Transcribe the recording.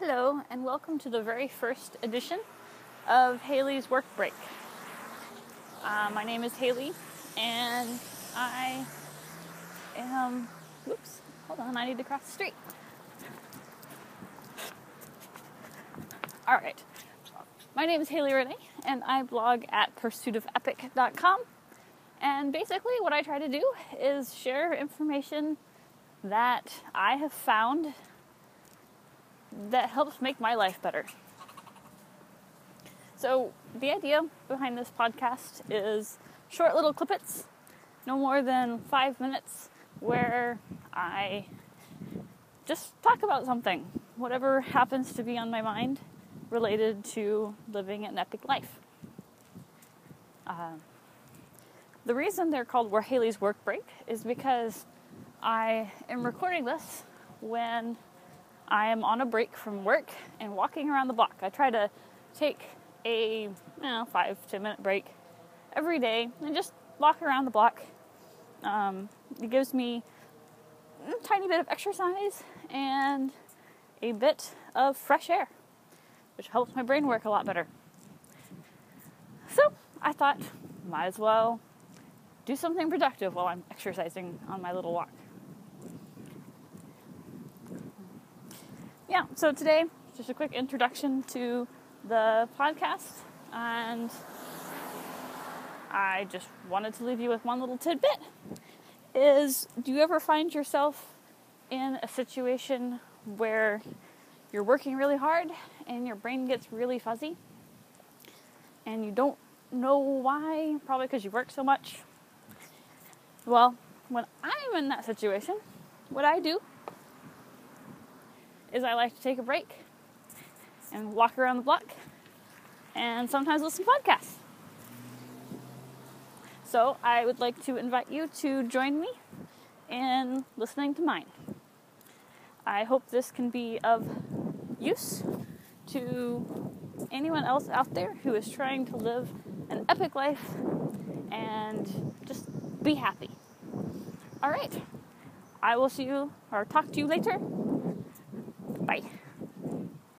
Hello, and welcome to the very first edition of Hailey's Work Break. Uh, my name is Hailey, and I am. Whoops, hold on, I need to cross the street. Alright, my name is Hailey Renee, and I blog at pursuitofepic.com. And basically, what I try to do is share information that I have found that helps make my life better. So, the idea behind this podcast is short little clippets, no more than five minutes, where I just talk about something, whatever happens to be on my mind related to living an epic life. Uh, the reason they're called Where Hailey's Work Break is because I am recording this when I am on a break from work and walking around the block. I try to take a you know, five, ten minute break every day and just walk around the block. Um, it gives me a tiny bit of exercise and a bit of fresh air, which helps my brain work a lot better. So I thought, might as well do something productive while I'm exercising on my little walk. Yeah, so today, just a quick introduction to the podcast, and I just wanted to leave you with one little tidbit. Is do you ever find yourself in a situation where you're working really hard and your brain gets really fuzzy and you don't know why? Probably because you work so much. Well, when I'm in that situation, what I do is I like to take a break and walk around the block and sometimes listen to podcasts. So I would like to invite you to join me in listening to mine. I hope this can be of use to anyone else out there who is trying to live an epic life and just be happy. All right. I will see you or talk to you later. Bye.